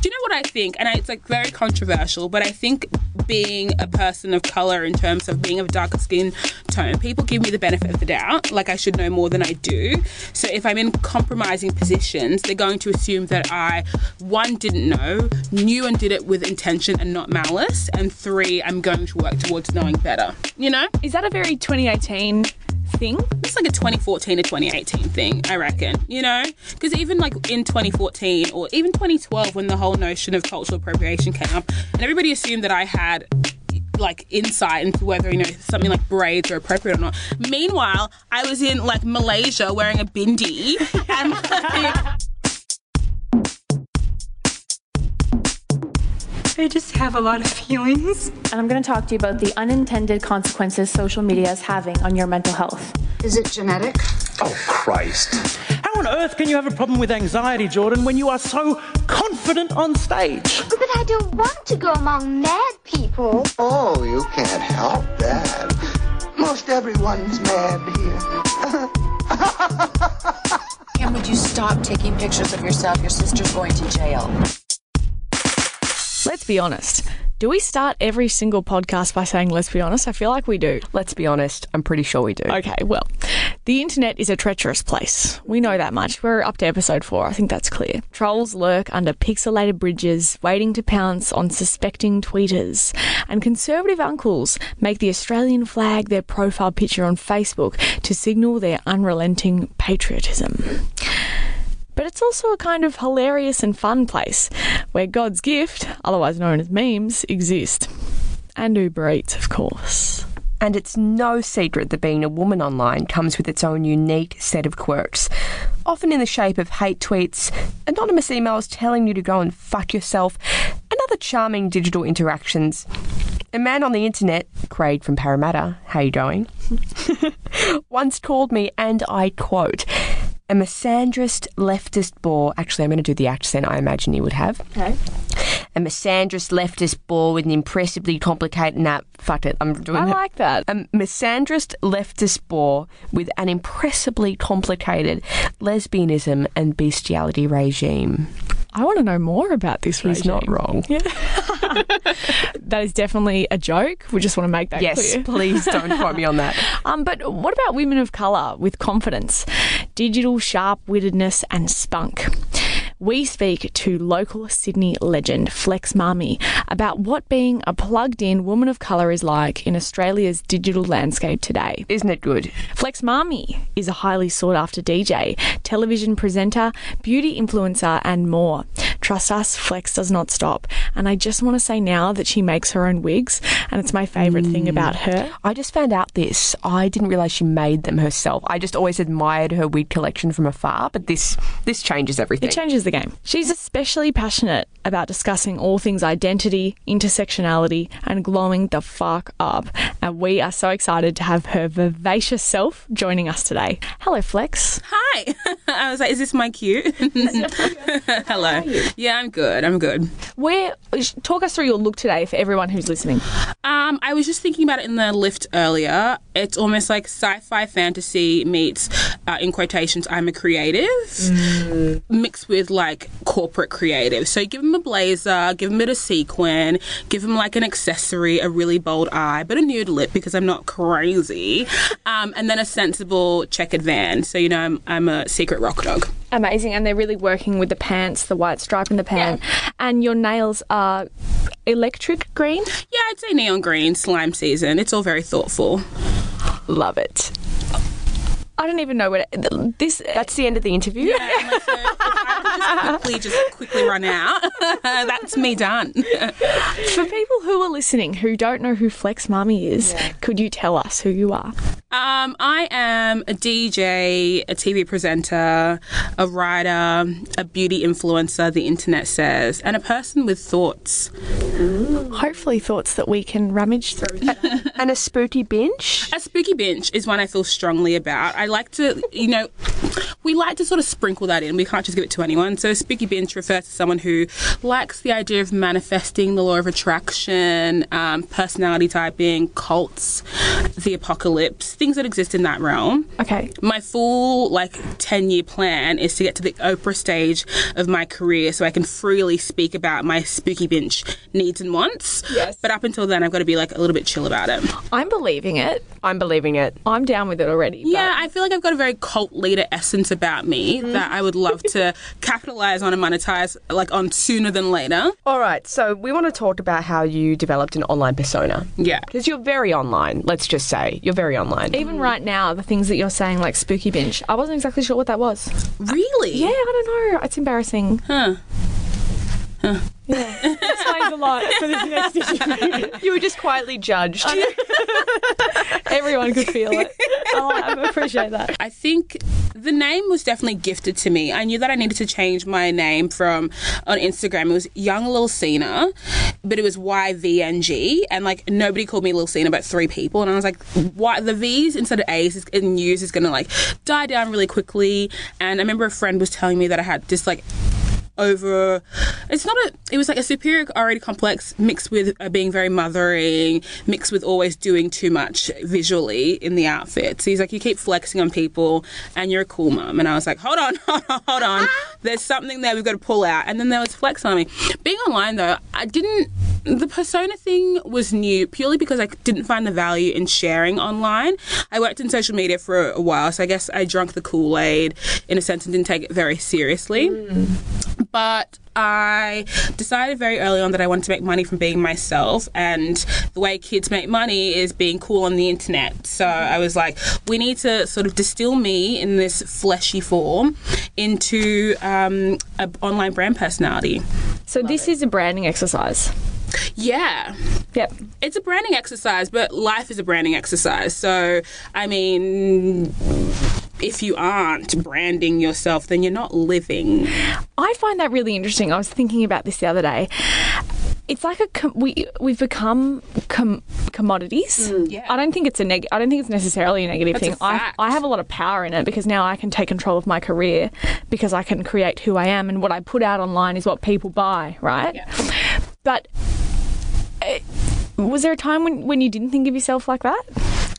Do you know what I think? And it's like very controversial, but I think being a person of color in terms of being of darker skin tone, people give me the benefit of the doubt. Like I should know more than I do. So if I'm in compromising positions, they're going to assume that I, one, didn't know, knew and did it with intention and not malice, and three, I'm going to work towards knowing better. You know? Is that a very 2018 thing? It's like a 2014 to 2018 thing, I reckon. You know? Because even like in 2014 or even 2012, when the whole notion of cultural appropriation came up, and everybody assumed that I had like insight into whether you know something like braids are appropriate or not. Meanwhile, I was in like Malaysia wearing a bindi and like, I just have a lot of feelings. And I'm going to talk to you about the unintended consequences social media is having on your mental health. Is it genetic? Oh, Christ. How on earth can you have a problem with anxiety, Jordan, when you are so confident on stage? But I don't want to go among mad people. Oh, you can't help that. Most everyone's mad here. and would you stop taking pictures of yourself? Your sister's going to jail. Let's be honest. Do we start every single podcast by saying, let's be honest? I feel like we do. Let's be honest. I'm pretty sure we do. Okay, well, the internet is a treacherous place. We know that much. We're up to episode four. I think that's clear. Trolls lurk under pixelated bridges, waiting to pounce on suspecting tweeters. And conservative uncles make the Australian flag their profile picture on Facebook to signal their unrelenting patriotism. But it's also a kind of hilarious and fun place where God's gift, otherwise known as memes, exist. And Uber Eats, of course. And it's no secret that being a woman online comes with its own unique set of quirks, often in the shape of hate tweets, anonymous emails telling you to go and fuck yourself, and other charming digital interactions. A man on the internet, Craig from Parramatta, how you going? once called me, and I quote, a misandrist leftist bore. Actually, I'm going to do the accent I imagine you would have. Okay. A misandrist leftist bore with an impressively complicated. Nah, fuck it. I'm doing I it. like that. A misandrist leftist bore with an impressively complicated lesbianism and bestiality regime. I want to know more about this He's regime. not wrong. Yeah. that is definitely a joke. We just want to make that Yes, clear. please don't quote me on that. Um, but what about women of colour with confidence, digital sharp wittedness, and spunk? We speak to local Sydney legend Flex Mami about what being a plugged in woman of colour is like in Australia's digital landscape today. Isn't it good? Flex Mami is a highly sought after DJ, television presenter, beauty influencer, and more. Trust us, Flex does not stop. And I just want to say now that she makes her own wigs, and it's my favourite thing mm. about her. I just found out this. I didn't realise she made them herself. I just always admired her wig collection from afar, but this this changes everything. It changes the game. She's especially passionate about discussing all things identity, intersectionality, and glowing the fuck up. And we are so excited to have her vivacious self joining us today. Hello, Flex. Hi. I was like, is this my cue? Hello. Yeah, I'm good. I'm good. Where talk us through your look today for everyone who's listening. Um, I was just thinking about it in the lift earlier. It's almost like sci-fi fantasy meets, uh, in quotations, I'm a creative, mixed with like corporate creative. So give him a blazer, give him a bit of sequin, give him like an accessory, a really bold eye, but a nude lip because I'm not crazy, um, and then a sensible checkered van. So you know, I'm, I'm a secret rock dog. Amazing, and they're really working with the pants, the white stripe in the pant, and your nails are electric green. Yeah, I'd say neon green, slime season. It's all very thoughtful. Love it. I don't even know what it, this. That's the end of the interview. Yeah, just quickly, just quickly run out. That's me done. For people who are listening who don't know who Flex Mami is, could you tell us who you are? Um, I am a DJ, a TV presenter, a writer, a beauty influencer, the internet says, and a person with thoughts. Hopefully, thoughts that we can rummage through. and a spooky binge. A spooky binge is one I feel strongly about. I like to, you know, we like to sort of sprinkle that in. We can't just give it to anyone. So, spooky binge refers to someone who likes the idea of manifesting the law of attraction, um, personality typing, cults, the apocalypse, things that exist in that realm. Okay. My full like 10 year plan is to get to the Oprah stage of my career so I can freely speak about my spooky binge needs and wants. Yes. But up until then, I've got to be like a little bit chill about it. I'm believing it. I'm believing it. I'm down with it already. but- Yeah, I feel like I've got a very cult leader essence about me that I would love to capitalize on and monetize like on sooner than later. All right, so we want to talk about how you developed an online persona. Yeah. Because you're very online, let's just say. You're very online. Even right now, the things that you're saying, like spooky binge, I wasn't exactly sure what that was. Really? Yeah, I don't know. It's embarrassing. Huh. Yeah. Explains a lot for this next issue. You were just quietly judged. Everyone could feel it. I, I appreciate that. I think the name was definitely gifted to me. I knew that I needed to change my name from on Instagram. It was Young Lil Cena, but it was YVNG, and like nobody called me Lil Cena, but three people. And I was like, why the V's instead of A's is, in U's is gonna like die down really quickly. And I remember a friend was telling me that I had this like over. It's not a it was like a superiority complex mixed with uh, being very mothering mixed with always doing too much visually in the outfit. So he's like you keep flexing on people and you're a cool mum. And i was like hold on hold on hold on. There's something there we've got to pull out. And then there was Flex Mami. Being online though i didn't the persona thing was new purely because I didn't find the value in sharing online. I worked in social media for a while, so I guess I drank the Kool Aid in a sense and didn't take it very seriously but I decided very early on that I wanted to make money from being myself, and the way kids make money is being cool on the internet. So I was like, we need to sort of distill me in this fleshy form into um, an online brand personality. So this is a branding exercise. Yeah. Yep. It's a branding exercise, but life is a branding exercise. So, I mean, if you aren't branding yourself, then you're not living. I find that really interesting. I was thinking about this the other day. It's like a com- we we've become com- commodities. Mm, yeah. I don't think it's a neg. I don't think it's necessarily a negative That's thing. I have a lot of power in it because now I can take control of my career because I can create who I am and what I put out online is what people buy, right? But uh, was there a time when when you didn't think of yourself like that?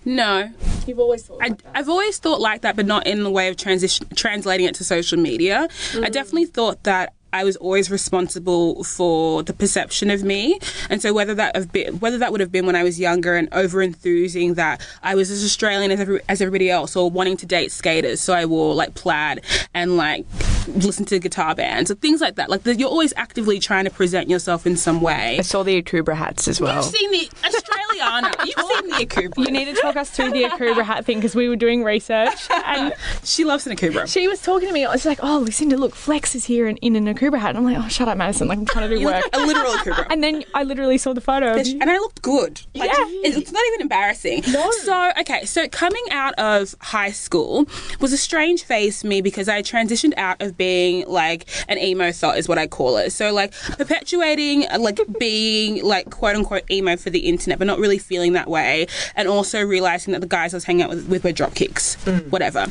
No. You've always thought. I, I've always thought like that, but not in the way of transition, translating it to social media. I definitely thought that I was always responsible for the perception of me, and so whether that have been, whether that would have been when I was younger and over enthusing that I was as Australian as every, as everybody else, or wanting to date skaters, so I wore like plaid and like listen to guitar bands or things like that. Like the, you're always actively trying to present yourself in some way. I saw the Akubra hats as well. You've seen the Australiana. You've seen the Akubra. You need to talk us through the Akubra hat thing because we were doing research and She loves an Akubra. she was talking to me. I was like, "Oh, Lucinda, look, Flex is here in, in an Akubra hat." And I'm like, "Oh, shut up, Madison! Like I'm trying to do work." like a literal Akubra. And then I literally saw the photo you. and I looked good. Like, Yeah. it's not even embarrassing. No. So, okay, so coming out of high school was a strange phase for me because I transitioned out of being like an emo thought, is what I call it. So, like, perpetuating, like, being like quote unquote emo for the internet, but not really feeling that way. And also realizing that the guys I was hanging out with, with were dropkicks, mm. whatever.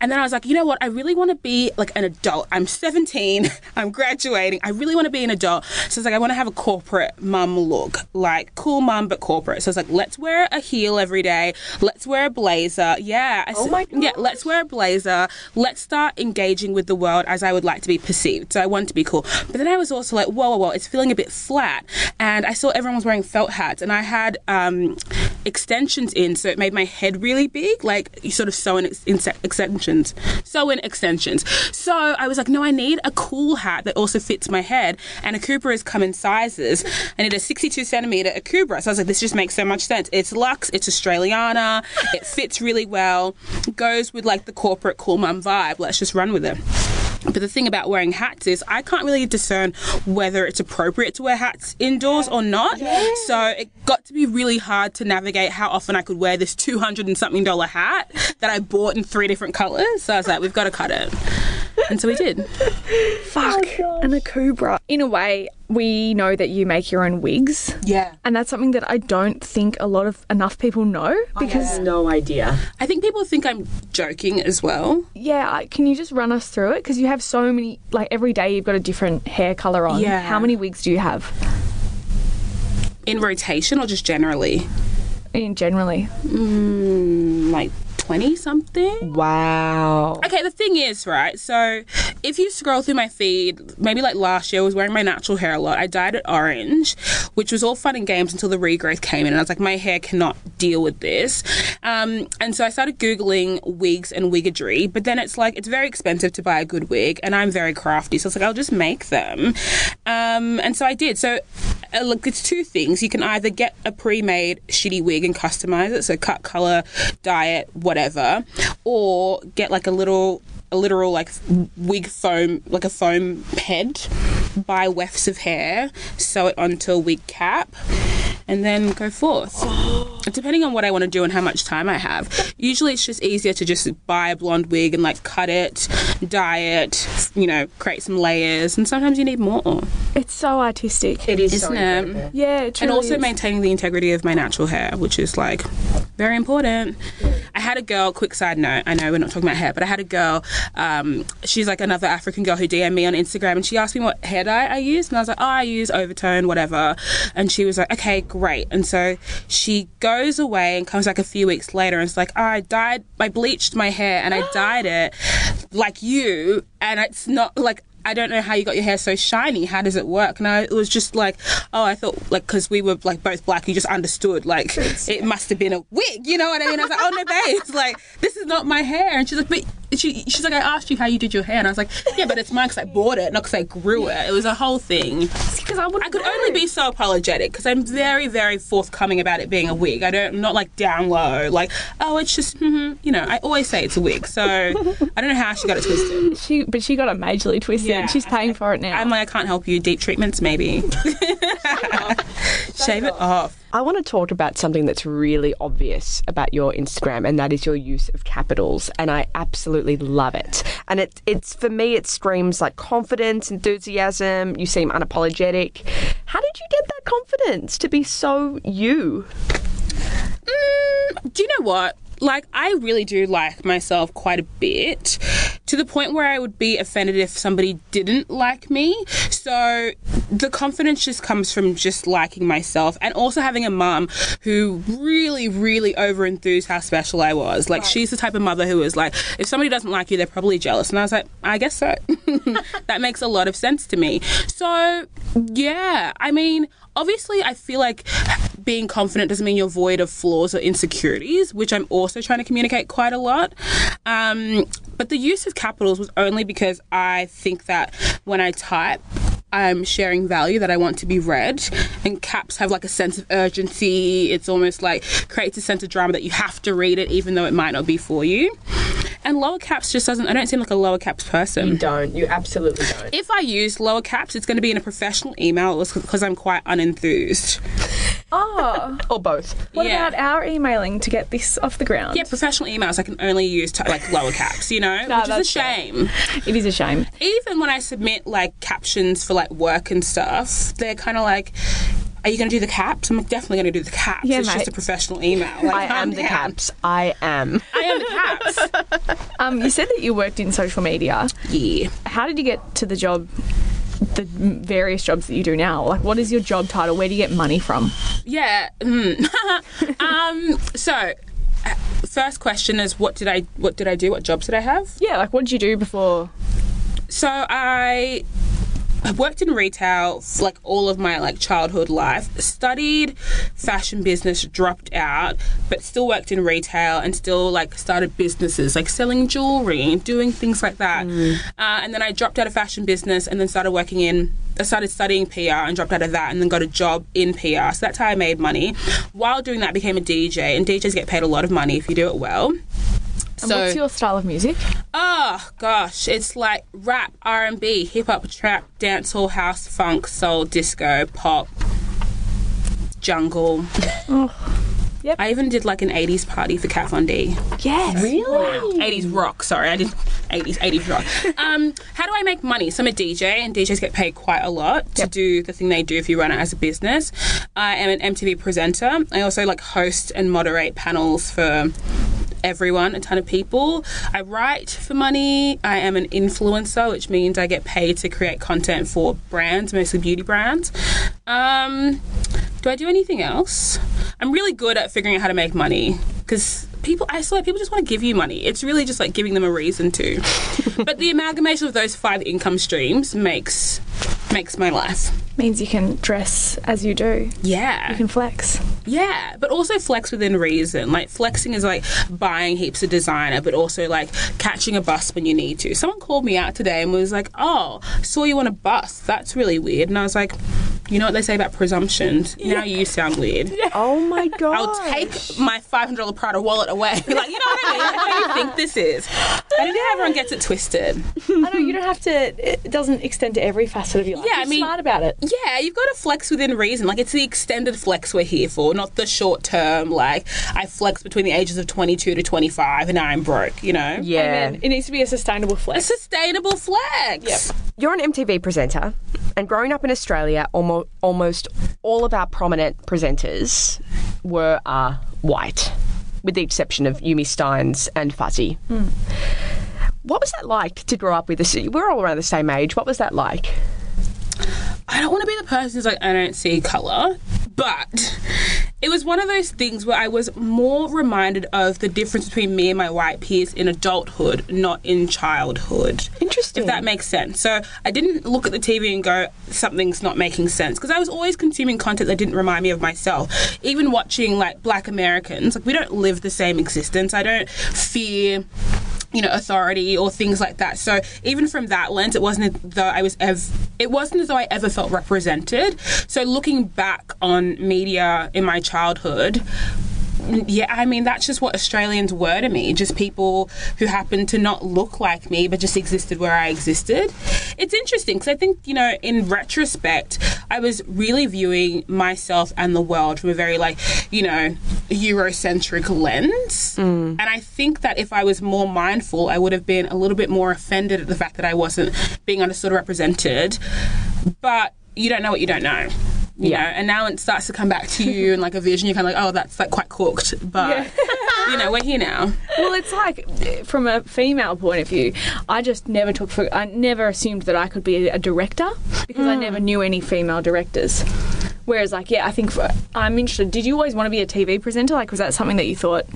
And then I was like, you know what? I really want to be like an adult. I'm 17, I'm graduating. I really want to be an adult. So it's like, I want to have a corporate mum look, like cool mum, but corporate. So it's like, let's wear a heel every day. Let's wear a blazer. Yeah. I Oh my Yeah, let's wear a blazer. Let's start engaging with the world as I would like to be perceived. So I want to be cool. But then I was also like, whoa, whoa, whoa, it's feeling a bit flat. And I saw everyone was wearing felt hats, and I had um, extensions in, so it made my head really big. Like you sort of sew in ex- in- extensions, sew in extensions. So I was like, no, I need a cool hat that also fits my head. And Akubra's come in sizes. I need a 62 centimeter Akubra. So I was like, this just makes so much sense. It's luxe, it's Australiana, it fits really well, goes with like the corporate cool mum vibe. Let's just run with it. But the thing about wearing hats is I can't really discern whether it's appropriate to wear hats indoors or not. So it got to be really hard to navigate how often I could wear this 200 and something dollar hat that I bought in three different colors. So I was like, we've got to cut it. And so we did. Fuck, and a cobra. In a way, we know that you make your own wigs. Yeah. And that's something that I don't think a lot of enough people know because No idea. I think people think I'm joking as well. yeah, I- can you just run us through it because you have so many like every day you've got a different hair color on. Yeah. How many wigs do you have? In rotation or just generally? in generally? Mm, like 20 something. Wow. Okay, the thing is, right? So, if you scroll through my feed, maybe like last year, I was wearing my natural hair a lot. I dyed it orange, which was all fun and games until the regrowth came in, and I was like, my hair cannot deal with this. Um, and so I started googling wigs and wiggery, but then it's like it's very expensive to buy a good wig, and I'm very crafty, so it's like I'll just make them. Um, and so I did. So, uh, look, it's two things. You can either get a pre-made shitty wig and customize it, so cut, color, dye it, whatever, or get like a little a literal like wig foam, like a foam head, buy wefts of hair, sew it onto a wig cap, and then go forth. Depending on what I want to do and how much time I have. Usually it's just easier to just buy a blonde wig and like cut it, dye it, you know, create some layers, and sometimes you need more. It's so artistic. It is Isn't it? Yeah, it and also is. maintaining the integrity of my natural hair, which is like very important. I had a girl. Quick side note: I know we're not talking about hair, but I had a girl. Um, she's like another African girl who DM'd me on Instagram, and she asked me what hair I used, and I was like, "Oh, I use Overtone, whatever." And she was like, "Okay, great." And so she goes away and comes back a few weeks later, and it's like, oh, "I dyed, I bleached my hair, and I dyed it like you, and it's not like." I don't know how you got your hair so shiny. How does it work? And I it was just like, oh, I thought like because we were like both black, you just understood like it must have been a wig. You know what I mean? I was like, oh no, babe, it's like this is not my hair. And she's like, but she, she's like, I asked you how you did your hair, and I was like, yeah, but it's mine because I bought it, not because I grew it. It was a whole thing. because I would I could only be so apologetic because I'm very, very forthcoming about it being a wig. I don't, I'm not like down low, like, oh, it's just, mhm, you know, I always say it's a wig. So I don't know how she got it twisted. She, but she got it majorly twisted. Yeah. she's paying for it now. I'm like, I can't help you. Deep treatments, maybe. Shave it off. I want to talk about something that's really obvious about your Instagram, and that is your use of capitals. And I absolutely love it. And it, it's for me, it screams like confidence, enthusiasm. You seem unapologetic. How did you get that confidence to be so you? Mm, do you know what? Like, I really do like myself quite a bit to the point where I would be offended if somebody didn't like me. So, the confidence just comes from just liking myself and also having a mum who really, really over enthused how special I was. Like, she's the type of mother who is like, if somebody doesn't like you, they're probably jealous. And I was like, I guess so. that makes a lot of sense to me. So, yeah, I mean, obviously, I feel like being confident doesn't mean you're void of flaws or insecurities, which I'm also trying to communicate quite a lot. Um, but the use of capitals was only because I think that when I type, I'm sharing value that I want to be read, and caps have like a sense of urgency. It's almost like creates a sense of drama that you have to read it, even though it might not be for you. And lower caps just doesn't. I don't seem like a lower caps person. You don't. You absolutely don't. If I use lower caps, it's going to be in a professional email because I'm quite unenthused. oh, Or both. what Yeah. about our emailing to get this off the ground? Yeah, professional emails I can only use to, like lower caps, you know, which is a that's fair. shame. It is a shame. Even when I submit like captions for like work and stuff, they're kind of like. Are you going to do the caps? I'm definitely going to do the caps. Yeah, it's mate. just a professional email. Like, I am the caps. I am. I am the caps. Um, you said that you worked in social media. yeah. How did you get to the job? The various jobs that you do now. Like, what is your job title? Where do you get money from? Yeah. mm. um. So, first question is, what did I what did I do? What jobs did I have? Yeah, like, what did you do before? So I I worked in retail for like all of my like childhood life. Studied fashion business, dropped out, but still worked in retail and still like started businesses like selling jewelry and doing things like that. Uh, and then I dropped out of fashion business and then started working in. I started studying PR and dropped out of that and then got a job in PR. So that's how I made money. While doing that, I became a DJ and DJs get paid a lot of money if you do it well. And So- what's your style of music? Oh gosh, it's like rap, R and B, hip hop, trap, dancehall, house, funk, soul, disco, pop, jungle. Oh. Yep. I even did like an '80s party for Kat Von D. Yes. Really? 80s rock. Sorry, I did 80s 80s rock. Um, how do I make money? So I'm a DJ, and DJs get paid quite a lot to do the thing they do if you run it as a business. I am an MTV presenter. I also like host and moderate panels for everyone, a ton of people. I write for money. I am an influencer, which means I get paid to create content for brands, mostly beauty brands. Um, do I do anything else? I'm really good at figuring out how to make money because people, I swear, people just want to give you money. It's really just like giving them a reason to. but the amalgamation of those five income streams makes makes my life. Means you can dress as you do. Yeah. You can flex. Yeah, but also flex within reason. Like flexing is like buying heaps of designer, but also like catching a bus when you need to. Someone called me out today and was like, "Oh, saw you on a bus. That's really weird." And I was like, "You know what they say about presumptions? Now you sound weird. Oh my god. I'll take my five hundred dollar Prada wallet away. like, you know what I mean? Like, what do you think this is? I think everyone gets it twisted. I know you don't have to. It doesn't extend to every facet of your life. Yeah, I Be mean- smart about it. Yeah, you've got to flex within reason. Like it's the extended flex we're here for, not the short term. Like I flex between the ages of twenty two to twenty five, and now I'm broke. You know, yeah. Amen. It needs to be a sustainable flex. a sustainable flex. Yep. You're an MTV presenter, and growing up in Australia, almost, almost all of our prominent presenters were uh, white, with the exception of Yumi Stynes and Fuzzy. What was that like to grow up with this? We're all around the same age. What was that like? I don't want to be the person who's like, I don't see colour, but it was one of those things where I was more reminded of the difference between me and my white peers in adulthood, not in childhood. Interesting. If that makes sense. So I didn't look at the TV and go, something's not making sense. Because I was always consuming content that didn't remind me of myself. Even watching like black Americans, like we don't live the same existence. I don't fear you know authority or things like that. So even from that lens it wasn't as though i was ev- it wasn't as though i ever felt represented. So looking back on media in my childhood yeah, I mean, that's just what Australians were to me. Just people who happened to not look like me, but just existed where I existed. It's interesting because I think, you know, in retrospect, I was really viewing myself and the world from a very, like, you know, Eurocentric lens. Mm. And I think that if I was more mindful, I would have been a little bit more offended at the fact that I wasn't being understood or represented. But you don't know what you don't know. You Yeah. know, and now it starts to come back to you in like a vision. You're kind of like, oh, that's like quite cooked, but you know, we're here now. Well, it's like from a female point of view, I just never took for. I never assumed that I could be a director because I never knew any female directors. Whereas, like, yeah, I think for, I'm interested. Did you always want to be a TV presenter? Like, was that something that you thought?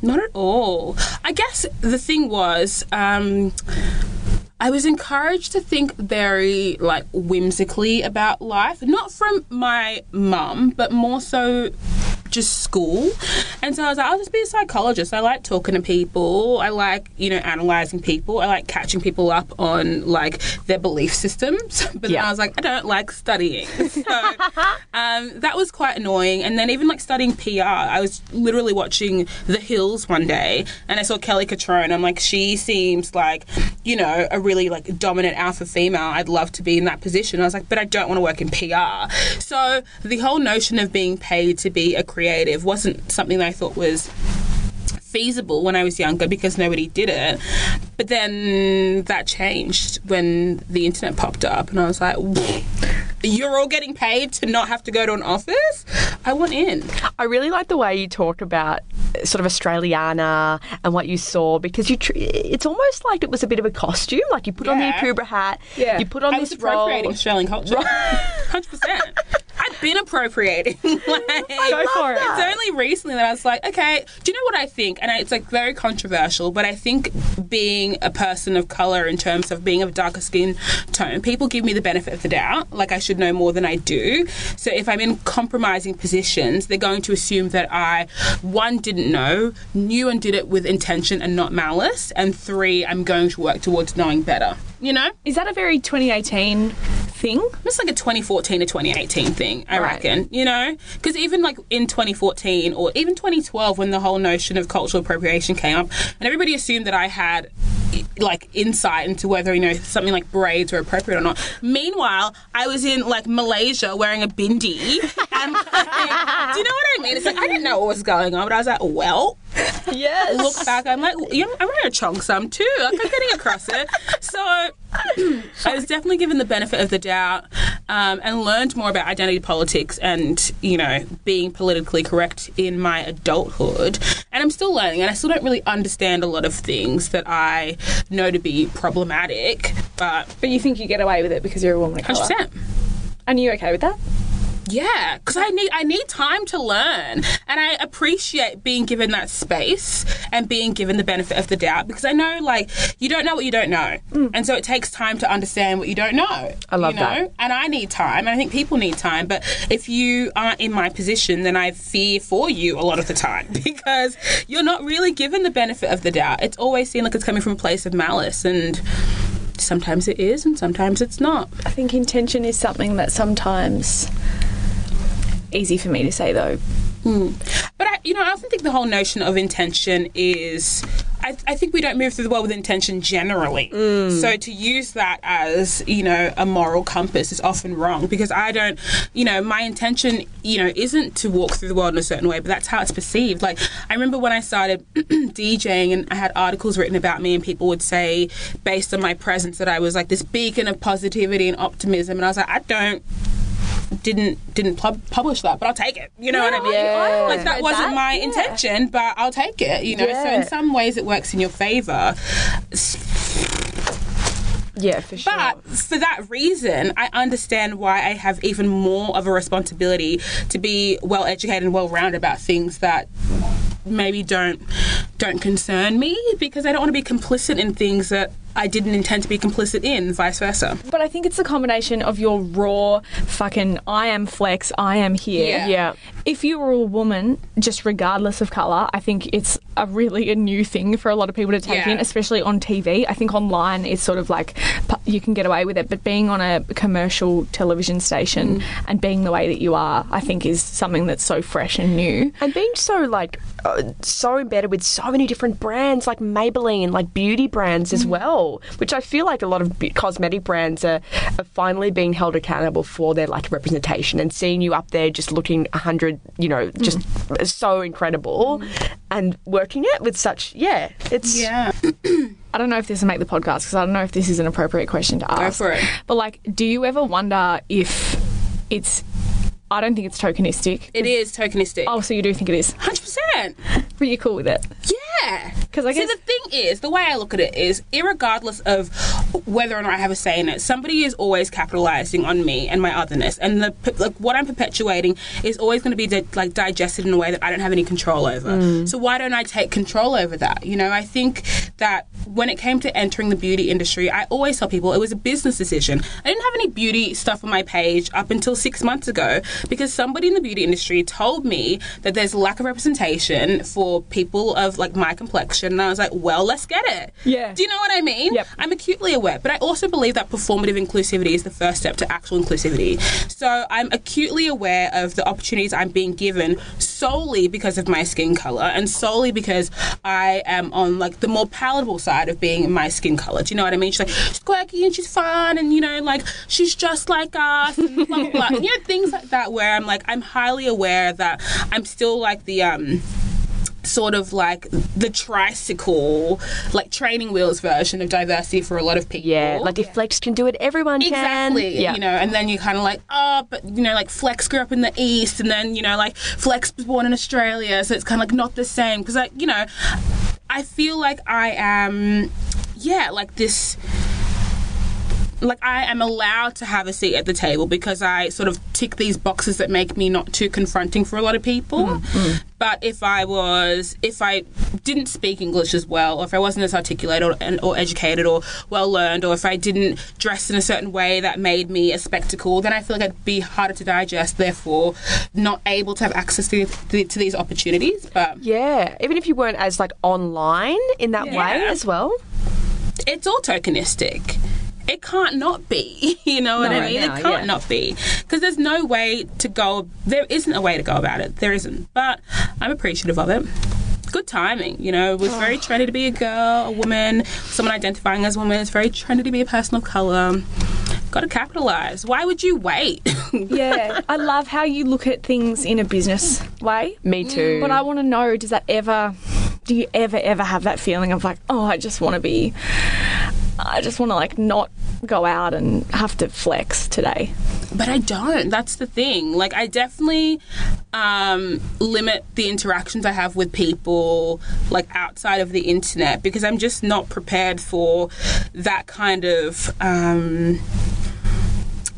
Not at all. I guess the thing was, um, I was encouraged to think very like whimsically about life, not from my mum, but more so just school. And so I was like, I'll just be a psychologist. I like talking to people. I like, you know, analyzing people. I like catching people up on like their belief systems. But then Yeah. I was like, I don't like studying. So um, that was quite annoying. And then even like studying PR, I was literally watching The Hills one day and I saw Kelly Cutrone. I'm like, she seems like, you know, a really like dominant alpha female. I'd love to be in that position. I was like, but I don't want to work in PR. So the whole notion of being paid to be a creative wasn't something that I thought was feasible when I was younger because nobody did it. But then that changed when the internet popped up, and I was like, "You're all getting paid to not have to go to an office? I want in." I really like the way you talk about sort of Australiana and what you saw because you. Tr- it's almost like it was a bit of a costume. Like you put on the Yeah. Akubra hat. Yeah. You put on I was this role. Australian culture, hundred percent. I've been appropriating. like, Go for it. It's only recently that I was like, okay, do you know what I think? And I, it's like very controversial, but I think being a person of color in terms of being of darker skin tone, people give me the benefit of the doubt. Like I should know more than I do. So if I'm in compromising positions, they're going to assume that I, one, didn't know, knew and did it with intention and not malice, and three, I'm going to work towards knowing better. You know? Is that a very 2018 thing? It's like a 2014 to 2018 thing, I Right. reckon. You know, because even like in 2014 or even 2012, when the whole notion of cultural appropriation came up, and everybody assumed that I had like insight into whether you know something like braids were appropriate or not. Meanwhile, I was in like Malaysia wearing a bindi, and like, do you know what I mean? It's like I didn't know what was going on, but I was like, well, Yes. look back, I'm like, you know, I'm wearing a cheongsam too. Like, I'm getting across it. So I was definitely given the benefit of the doubt um, and learned more about identity politics and, you know, being politically correct in my adulthood. And I'm still learning, and I still don't really understand a lot of things that I know to be problematic, but But you think you get away with it because you're a woman of colour. 100%. And are you okay with that? Yeah, because I need I need time to learn, and I appreciate being given that space and being given the benefit of the doubt because I know like you don't know what you don't know, and so it takes time to understand what you don't know. Mm. I love you know? that. and I need time, and I think people need time. But if you aren't in my position, then I fear for you a lot of the time because you're not really given the benefit of the doubt. It's always seen like it's coming from a place of malice, and sometimes it is, and sometimes it's not. I think intention is something that sometimes easy for me to say though. Hmm. But I, you know, I often think the whole notion of intention is. I, I think we don't move through the world with intention generally. Hmm. So to use that as you know a moral compass is often wrong because I don't, you know, my intention, you know, isn't to walk through the world in a certain way, but that's how it's perceived. Like I remember when I started DJing and I had articles written about me, and people would say, based on my presence, that I was like this beacon of positivity and optimism, and I was like, I don't didn't didn't pub- publish that, but I'll take it. You know what I mean? Yeah. Like that wasn't that, my yeah. intention, but I'll take it. You know, so in some ways it works in your favor. Yeah, for sure. But for that reason, I understand why I have even more of a responsibility to be well educated and well rounded about things that maybe don't don't concern me because I don't want to be complicit in things that I didn't intend to be complicit in, vice versa. But I think it's a combination of your raw fucking I am flex, I am here. Yeah. yeah. If you were a woman, just regardless of colour, I think it's a really a new thing for a lot of people to take Yeah. in, especially on TV. I think online it's sort of like you can get away with it, but being on a commercial television station and being the way that you are, I think is something that's so fresh and new. And being so like uh, so embedded with so many different brands like Maybelline, like beauty brands as well, which I feel like a lot of cosmetic brands are, are finally being held accountable for their like representation and seeing you up there just looking a hundred, you know, just mm. so incredible mm. and working it with such yeah, it's Yeah. I don't know if this will make the podcast because I don't know if this is an appropriate question to ask. Go for it. But like, do you ever wonder if it's? I don't think it's tokenistic. It is tokenistic. Oh, so you do think it is? 100%. But you're cool with it? Yeah. 'Cause I See, guess- the thing is, the way I look at it is, irregardless of whether or not I have a say in it, somebody is always capitalizing on me and my otherness, and the like what I'm perpetuating is always going to be di- like digested in a way that I don't have any control over. Mm. So why don't I take control over that? You know, I think that when it came to entering the beauty industry, I always tell people it was a business decision. I didn't have any beauty stuff on my page up until six months ago because somebody in the beauty industry told me that there's lack of representation for people of like my complexion, and I was like, well, let's get it. Yeah. Do you know what I mean? Yep. I'm acutely aware, but I also believe that performative inclusivity is the first step to actual inclusivity. So I'm acutely aware of the opportunities I'm being given solely because of my skin color and solely because I am on like the more palatable side of being my skin color. Do you know what I mean? She's like, she's quirky and she's fun and, you know, like she's just like us and blah, blah, blah. You know, things like that where I'm like, I'm highly aware that I'm still like the, um, sort of like the tricycle, like training wheels version of diversity for a lot of people. yeah, like if Flex can do it, everyone can. Exactly. Yeah. You know, and then you kind of like, oh, but you know, like Flex grew up in the East, and then you know, like Flex was born in Australia, so it's kind of like not the same. Because like, you know, I feel like I am, yeah, like this. Like I am allowed to have a seat at the table because I sort of tick these boxes that make me not too confronting for a lot of people. Mm, mm. But if I was, if I didn't speak English as well, or if I wasn't as articulate or, or educated or well learned, or if I didn't dress in a certain way that made me a spectacle, then I feel like I'd be harder to digest. Therefore, not able to have access to, to, to these opportunities. But Yeah, even if you weren't as like online in that way as well. it's all tokenistic. It can't not be. You know what I mean? no, it can't yeah. not be. Because there's no way to go, there isn't a way to go about it. There isn't. But I'm appreciative of it. Good timing, you know. It was very oh. trendy to be a girl, a woman, someone identifying as a woman. It's very trendy to be a person of colour. Got to capitalize. Why would you wait? Yeah, I love how you look at things in a business way. Me mm, too. But I want to know, does that ever, do you ever, ever have that feeling of like, oh, I just want to be, I just want to like not go out and have to flex today? But I don't. That's the thing. Like, I definitely um, limit the interactions I have with people, like outside of the internet, because I'm just not prepared for that kind of. Um,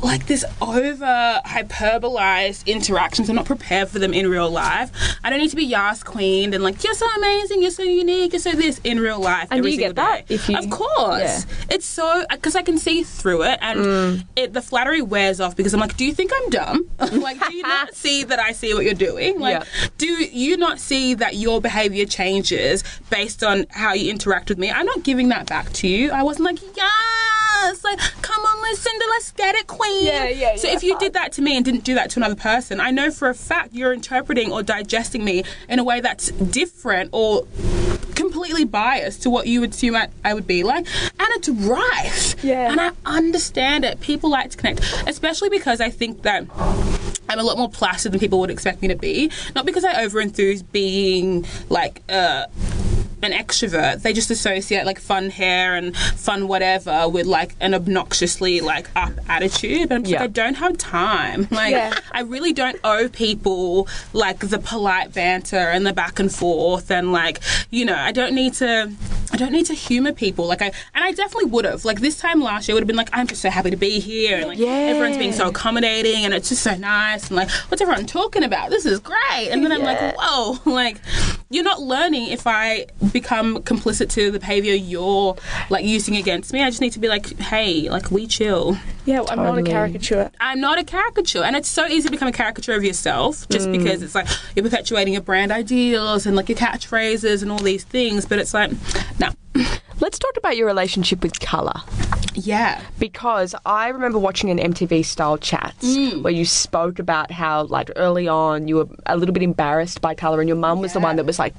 like this over hyperbolized interactions. I'm not prepared for them in real life. I don't need to be Yas Queen and like, you're so amazing, you're so unique, you're so this in real life. And do every you get that day. if you- Of course. Yeah. It's so, because I can see through it and Mm. it, the flattery wears off because I'm like, do you think I'm dumb? like, do you not see that I see what you're doing? Like, Yeah. do you not see that your behavior changes based on how you interact with me? I'm not giving that back to you. I wasn't like, yes, like, come on, Lucinda, let's get it, queen. Yeah, yeah, So if you did that to me and didn't do that to another person, I know for a fact you're interpreting or digesting me in a way that's different or completely biased to what you would assume I, I would be like. And it's right. Yeah. And I understand it. People like to connect, especially because I think that. I'm a lot more placid than people would expect me to be. Not because I over enthuse being like uh, an extrovert. They just associate like fun hair and fun whatever with like an obnoxiously like up attitude. But I'm just Yeah. like, I don't have time. Like, Yeah. I really don't owe people like the polite banter and the back and forth and like, you know, I don't need to. I don't need to humor people. Like I and I definitely would have. Like this time last year would have been like, I'm just so happy to be here and like Yeah. everyone's being so accommodating and it's just so nice and like what's everyone talking about? This is great. And then I'm like, whoa, like you're not learning if I become complicit to the behavior you're like using against me. I just need to be like, hey, like we chill. Yeah, I'm not a caricature. I'm not a caricature. And it's so easy to become a caricature of yourself just Mm. because it's like you're perpetuating your brand ideals and like your catchphrases and all these things. But it's like, no. Let's talk about your relationship with colour. Yeah. because I remember watching an MTV style chat Mm. where you spoke about how, like, early on you were a little bit embarrassed by colour, and your mum was the one that was like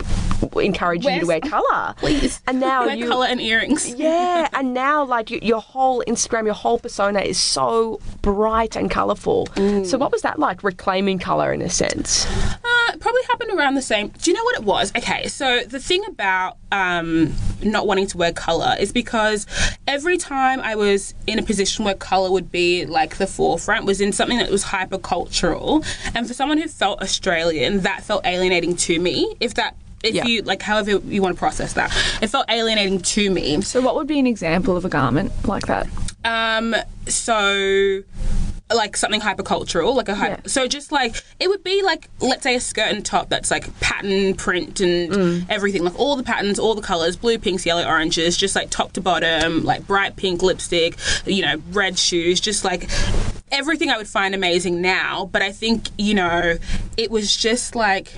encouraging you to wear colour. Please. And now Wear you. colour and earrings. Yeah, and now like y- your whole Instagram, your whole persona is so bright and colourful. Mm. So what was that like, reclaiming colour in a sense? Probably happened around the same. Do you know what it was? Okay, so the thing about um, not wanting to wear color is because every time I was in a position where color would be like the forefront, was in something that was hyper cultural, and for someone who felt Australian, that felt alienating to me. If that. If Yeah. you like, however you want to process that, it felt alienating to me. So, what would be an example of a garment like that? Um, so like something hypercultural, like a hy- Yeah. so just like it would be like let's say a skirt and top that's like pattern print and mm. everything, like all the patterns, all the colors, blue, pinks, yellow, oranges, just like top to bottom, like bright pink lipstick, you know, red shoes, just like everything I would find amazing now. But I think you know it was just like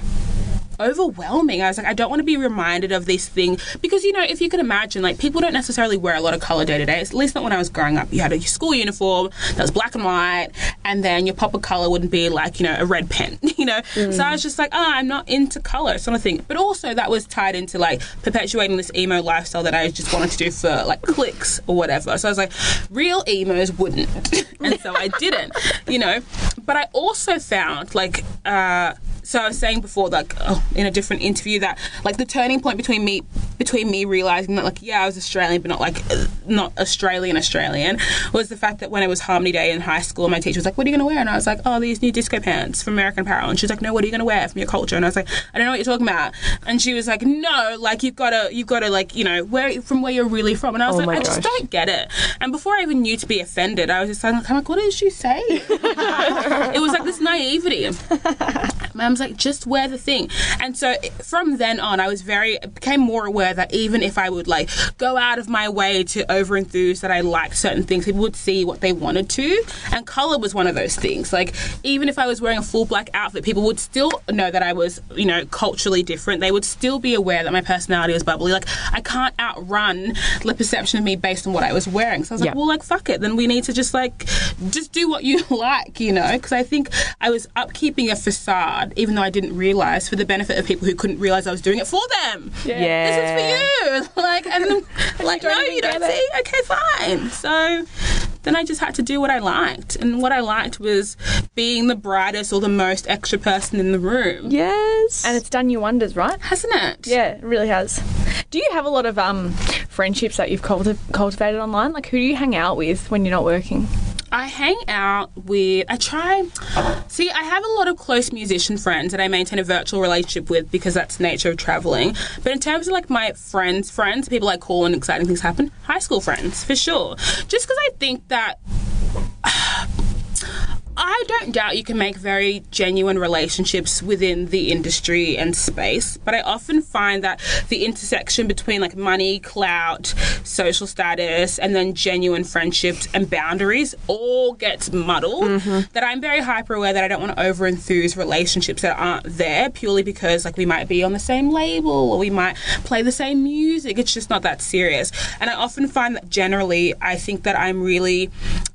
overwhelming. I was like, I don't want to be reminded of this thing because you know, if you can imagine, like people don't necessarily wear a lot of color day to day. At least not when I was growing up. You had a school uniform that was black and white, and then your pop of color wouldn't be like you know a red pen. You know, so I was just like, oh, I'm not into color, sort of thing. But also that was tied into like perpetuating this emo lifestyle that I just wanted to do for like clicks or whatever. So I was like, real emos wouldn't, and so I didn't. You know, but I also found like. uh so I was saying before, like oh, in a different interview, that like the turning point between me between me realizing that like yeah I was Australian but not like not Australian Australian was the fact that when it was Harmony Day in high school, my teacher was like, "What are you gonna wear?" And I was like, "Oh, these new disco pants from American Apparel." And she's like, "No, what are you gonna wear from your culture?" And I was like, "I don't know what you're talking about." And she was like, "No, like you've gotta you've gotta like you know where from where you're really from." And I was Oh like, my "I just don't get it." And before I even knew to be offended, I was just like, "I'm like, what did she say?" it was like this naivety. Mum's like, just wear the thing. And so from then on, I was very, became more aware that even if I would like go out of my way to over enthuse that I liked certain things, people would see what they wanted to. And color was one of those things. Like, even if I was wearing a full black outfit, people would still know that I was, you know, culturally different. They would still be aware that my personality was bubbly. Like, I can't outrun the perception of me based on what I was wearing. So I was like, well, like, fuck it. Then we need to just like, just do what you like, you know? Because I think I was upkeeping a facade, even though I didn't realize for the benefit of people who couldn't realize I was doing it for them. Yeah. This is for you. Like, and then, like, don't no, you don't get it. see? Okay, fine. So then I just had to do what I liked. And what I liked was being the brightest or the most extra person in the room. Yes. And it's done you wonders, right? Hasn't it? Yeah, it really has. Do you have a lot of um, friendships that you've culti- cultivated online? Like, who do you hang out with when you're not working? I hang out with, I try, see, I have a lot of close musician friends that I maintain a virtual relationship with because that's the nature of traveling. But in terms of like my friends, friends, people I call when exciting things happen, high school friends, for sure. Just because I think that I don't doubt you can make very genuine relationships within the industry and space, but I often find that the intersection between like money, clout, social status, and then genuine friendships and boundaries all gets muddled. Mm-hmm. That I'm very hyper aware that I don't want to over enthuse relationships that aren't there purely because like we might be on the same label or we might play the same music. It's just not that serious. And I often find that generally I think that I'm really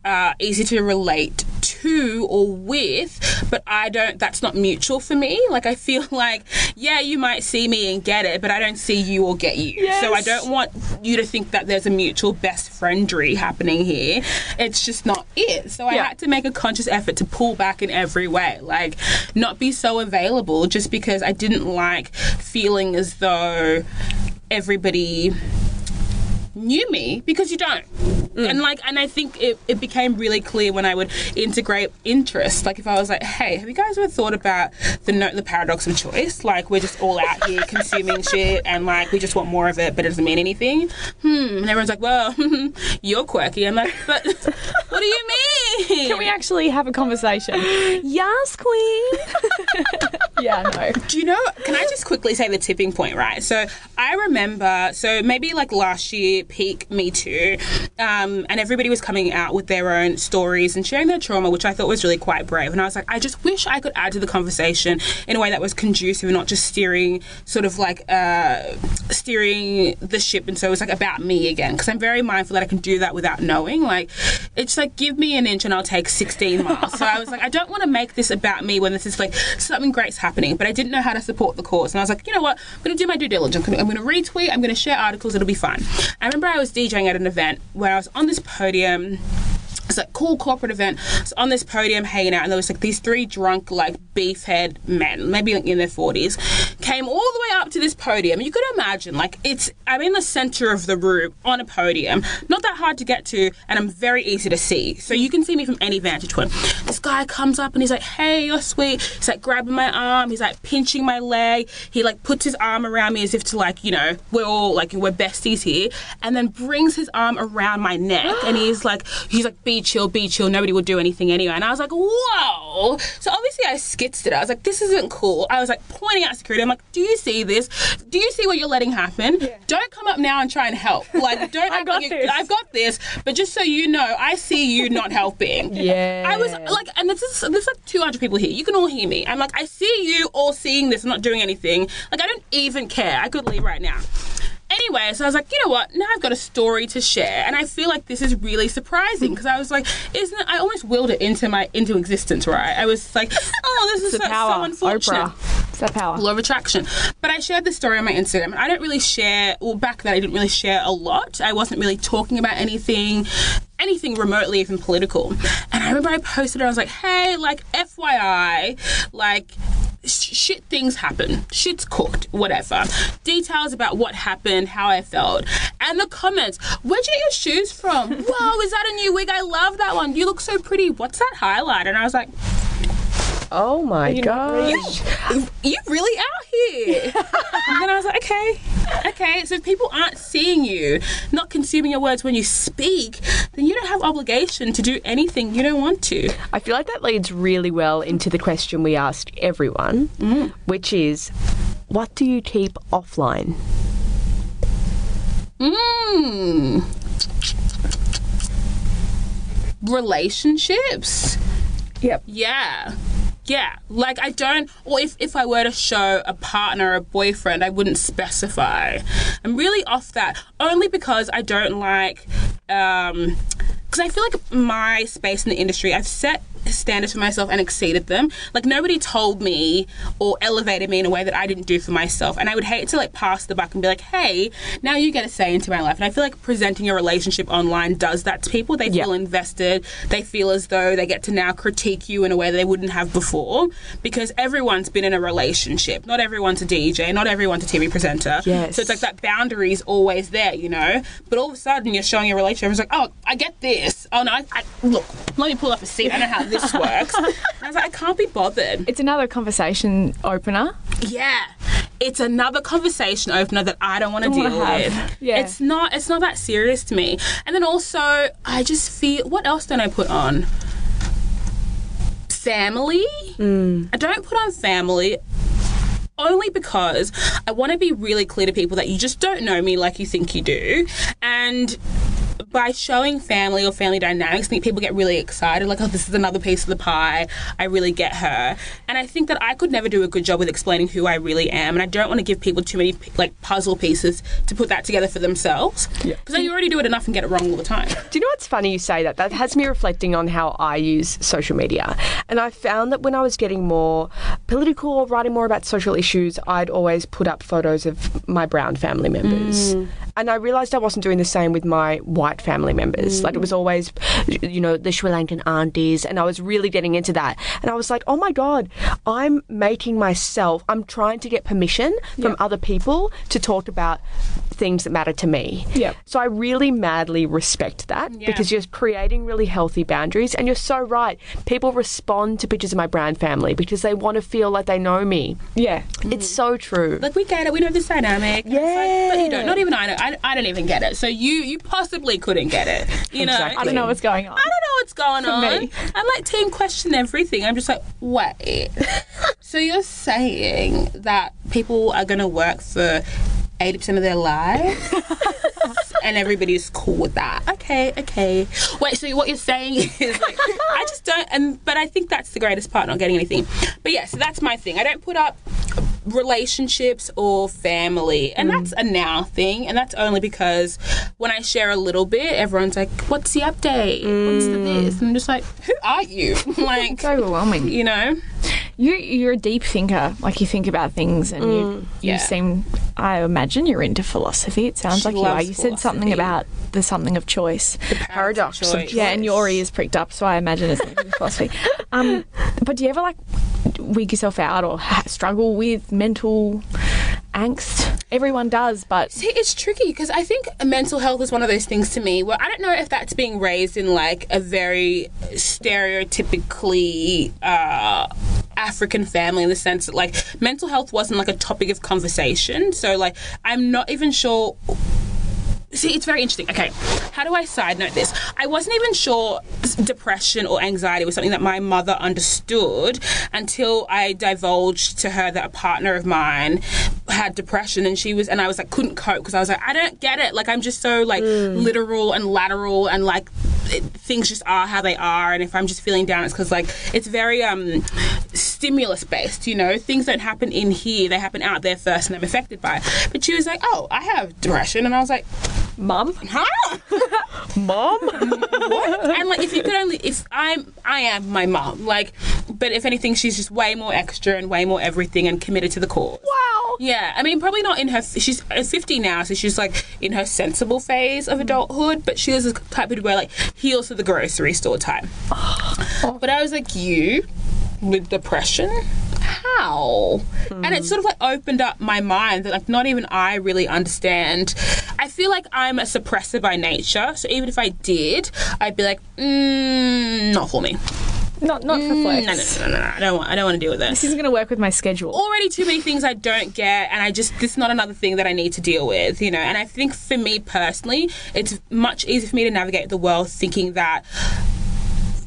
uh, easy to relate to or with, but I don't, that's not mutual for me. Like, I feel like, yeah, you might see me and get it, but I don't see you or get you. So I don't want you to think that there's a mutual best friendry happening here. It's just not it. So I Yeah. had to make a conscious effort to pull back in every way. Like, not be so available just because I didn't like feeling as though everybody knew me because you don't. And like, and I think it, it became really clear when I would integrate interest. Like, if I was like, "Hey, have you guys ever thought about the no- the paradox of choice? Like, we're just all out here consuming shit, and like, we just want more of it, but it doesn't mean anything." Hmm. And everyone's like, "Well, you're quirky." I'm like, "But what do you mean?" Can we actually have a conversation? yes, queen. yeah, no. Do you know? Can I just quickly say the tipping point, right? So I remember, so maybe like last year, peak Me Too, um, and everybody was coming out with their own stories and sharing their trauma, which I thought was really quite brave. And I was like, I just wish I could add to the conversation in a way that was conducive and not just steering, sort of like uh, steering the ship. And so it was like about me again, because I'm very mindful that I can do that without knowing. Like, it's like give me an inch and I'll take 16 miles. so I was like, I don't want to make this about me when this is like something great's happening, but I didn't know how to support the cause. And I was like, you know what? I'm going to do my due diligence. I'm going to retweet. I'm going to share articles. It'll be fun. I remember I was DJing at an event where I was on this podium. It's like cool corporate event. Was on this podium hanging out, and there was like these three drunk, like beefhead men, maybe like in their forties, came all the way up to this podium. You could imagine, like it's I'm in the center of the room on a podium, not that hard to get to, and I'm very easy to see. So you can see me from any vantage point. This guy comes up and he's like, "Hey, you're sweet." He's like grabbing my arm. He's like pinching my leg. He like puts his arm around me as if to like you know we're all like we're besties here, and then brings his arm around my neck, and he's like he's like be chill, be chill. Nobody will do anything anyway. And I was like, whoa. So obviously I skitzed it. I was like, this isn't cool. I was like pointing out security. I'm like, do you see this? Do you see what you're letting happen? Don't come up now and try and help. Like, don't. I got like this. I've got this. But just so you know, I see you not helping. Yeah. I was like, and this is there's like 200 people here. You can all hear me. I'm like, I see you all seeing this, not doing anything. Like, I don't even care. I could leave right now. Anyway, so I was like, you know what? Now I've got a story to share, and I feel like this is really surprising because I was like, isn't it? I almost willed it into my into existence, right? I was like, oh, this is the so, so power. unfortunate Oprah. It's that power. law of attraction. But I shared the story on my Instagram. and I don't really share. Well, back then I didn't really share a lot. I wasn't really talking about anything, anything remotely even political. And I remember I posted. it, I was like, "Hey, like FYI, like." Sh- Shit things happen. Shit's cooked. Whatever. Details about what happened, how I felt, and the comments. Where'd you get your shoes from? Wow, is that a new wig? I love that one. You look so pretty. What's that highlight? And I was like, Oh my gosh. you really out here. and then I was like, okay, okay. So if people aren't seeing you, not consuming your words when you speak, then you don't have obligation to do anything you don't want to. I feel like that leads really well into the question we asked everyone, mm. which is what do you keep offline? Mmm. Relationships. Yep. Yeah. Yeah. Like I don't or if, if I were to show a partner a boyfriend, I wouldn't specify. I'm really off that. Only because I don't like um because I feel like my space in the industry, I've set standards for myself and exceeded them. Like nobody told me or elevated me in a way that I didn't do for myself. And I would hate to like pass the buck and be like, hey, now you get a say into my life. And I feel like presenting a relationship online does that to people. They feel invested. They feel as though they get to now critique you in a way that they wouldn't have before. Because everyone's been in a relationship. Not everyone's a DJ, not everyone's a TV presenter. Yes. So it's like that boundary is always there, you know? But all of a sudden you're showing your relationship. It's like, oh, I get this. Oh no, I, I look, let me pull up a seat. I know how this works. And I was like, I can't be bothered. It's another conversation opener. Yeah. It's another conversation opener that I don't want to Don't deal with. Yeah. It's not it's not that serious to me. And then also I just feel what else don't I put on? family. Mm. I don't put on family only because I want to be really clear to people that you just don't know me like you think you do. And by showing family or family dynamics, I think people get really excited, like, oh, this is another piece of the pie. I really get her. And I think that I could never do a good job with explaining who I really am. And I don't want to give people too many, like, puzzle pieces to put that together for themselves. Because then you already do it enough and get it wrong all the time. Do you know what's funny you say that? That has me reflecting on how I use social media. And I found that when I was getting more political or writing more about social issues, I'd always put up photos of my brown family members. Mm. And I realised I wasn't doing the same with my white family members. Like it was mm. always, you know, the Sri Lankan aunties. And I was really getting into that. And I was like, oh my God, I'm making myself, I'm trying to get permission from other people to talk about things that matter to me. Yep. So I really madly respect that Yeah. because you're creating really healthy boundaries. And you're so right. People respond to pictures of my brand family because they want to feel like they know me. Yeah. It's so true. Like we get it, we know this dynamic. It's like, but you don't. Not even I know. I, I don't even get it. So you you possibly couldn't get it. You know. Exactly. I don't know what's going on. I don't know what's going on. me. I'm like team question everything. I'm just like, wait. so you're saying that people are going to work for 80% of their lives? and everybody's cool with that. Okay, okay. Wait, so what you're saying is like, I just don't, and but I think that's the greatest part, not getting anything. But yeah, so that's my thing. I don't put up relationships or family, and mm. that's a now thing, and that's only because when I share a little bit, everyone's like, "What's the update? What's the mm. this?" And I'm just like, "Who are you?" like, It's overwhelming. you know? You you're a deep thinker. Like you think about things, and you mm. you yeah. seem. I imagine you're into philosophy. It sounds She like you are. You said something about the something of choice. The Paradox of Choice. Yeah, and your ears pricked up, so I imagine it's something philosophy. Um, but do you ever like weak yourself out or ha- struggle with mental angst? Everyone does, but See, it's tricky because I think mental health is one of those things to me where I don't know if that's being raised in like a very stereotypically uh, African family in the sense that like mental health wasn't like a topic of conversation. So like I'm not even sure. See, it's very interesting. Okay, how do I side note this? I wasn't even sure depression or anxiety was something that my mother understood until I divulged to her that a partner of mine had depression and she was, and I was like, couldn't cope because I was like, I don't get it. Like, I'm just so like literal and lateral and like it, things just are how they are. And if I'm just feeling down, it's because like it's very um stimulus based, you know, things don't happen in here, they happen out there first and I'm affected by it. But she was like, oh, I have depression. And I was like, mum, huh? Mom? what? And like, if you could only, if I'm, I am my mom. Like, but if anything, she's just way more extra and way more everything and committed to the cause. wow. Yeah, I mean, probably not in her. She's uh, 50 now, so she's like in her sensible phase of adulthood. But she was the type of where like heels to the grocery store time. But I was like, you with depression. How? And it sort of like opened up my mind that like not even I really understand. I feel like I'm a suppressor by nature, so even if I did, I'd be like, mm, not for me. Not not for Mm, flex. no, no, no, no, no, I don't want. I don't want to deal with this This isn't going to work with my schedule. already too many things I don't get, and I just this is not another thing that I need to deal with, you know. And I think for me personally, it's much easier for me to navigate the world thinking that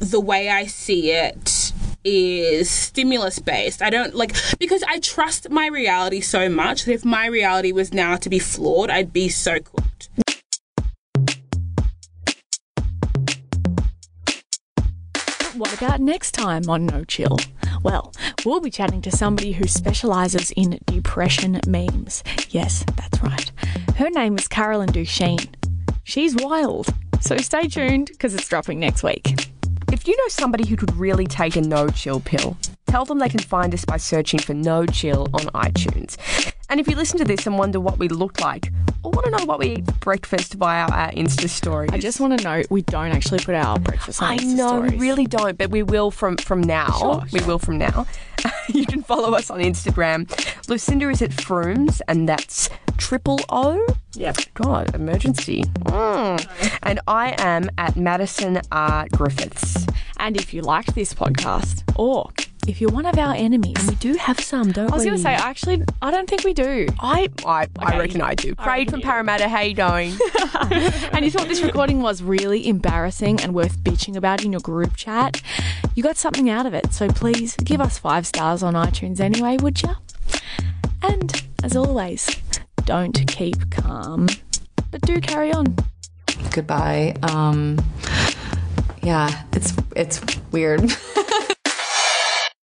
the way I see it is stimulus based. I don't like because I trust my reality so much that if my reality was now to be flawed, I'd be so cooked. What about next time on No Chill? Well, we'll be chatting to somebody who specialises in depression memes. Yes, that's right. Her name is Carolyn Duchesne. She's wild. So stay tuned because it's dropping next week. If you know somebody who could really take a no chill pill, tell them they can find us by searching for No Chill on iTunes. And if you listen to this and wonder what we look like, or want to know what we eat for breakfast via our Insta stories, I just want to note we don't actually put our breakfast on I Insta know we stories. really don't, but we will from from now. Sure, We will from now. you can follow us on Instagram. Lucinda is at Frooms, and that's triple O. Yep. God, emergency. Mm. And I am at Madison R. Griffiths. And if you liked this podcast, or if you're one of our enemies. We do have some, don't we? I was going to say, actually, I don't think we do. I, I, I Okay. reckon I do. Reckon from you. Parramatta, how you going? and you thought this recording was really embarrassing and worth bitching about in your group chat, you got something out of it. So please give us five stars on iTunes anyway, would you? And as always, don't keep calm, but do carry on. Goodbye. Um, yeah, it's it's weird.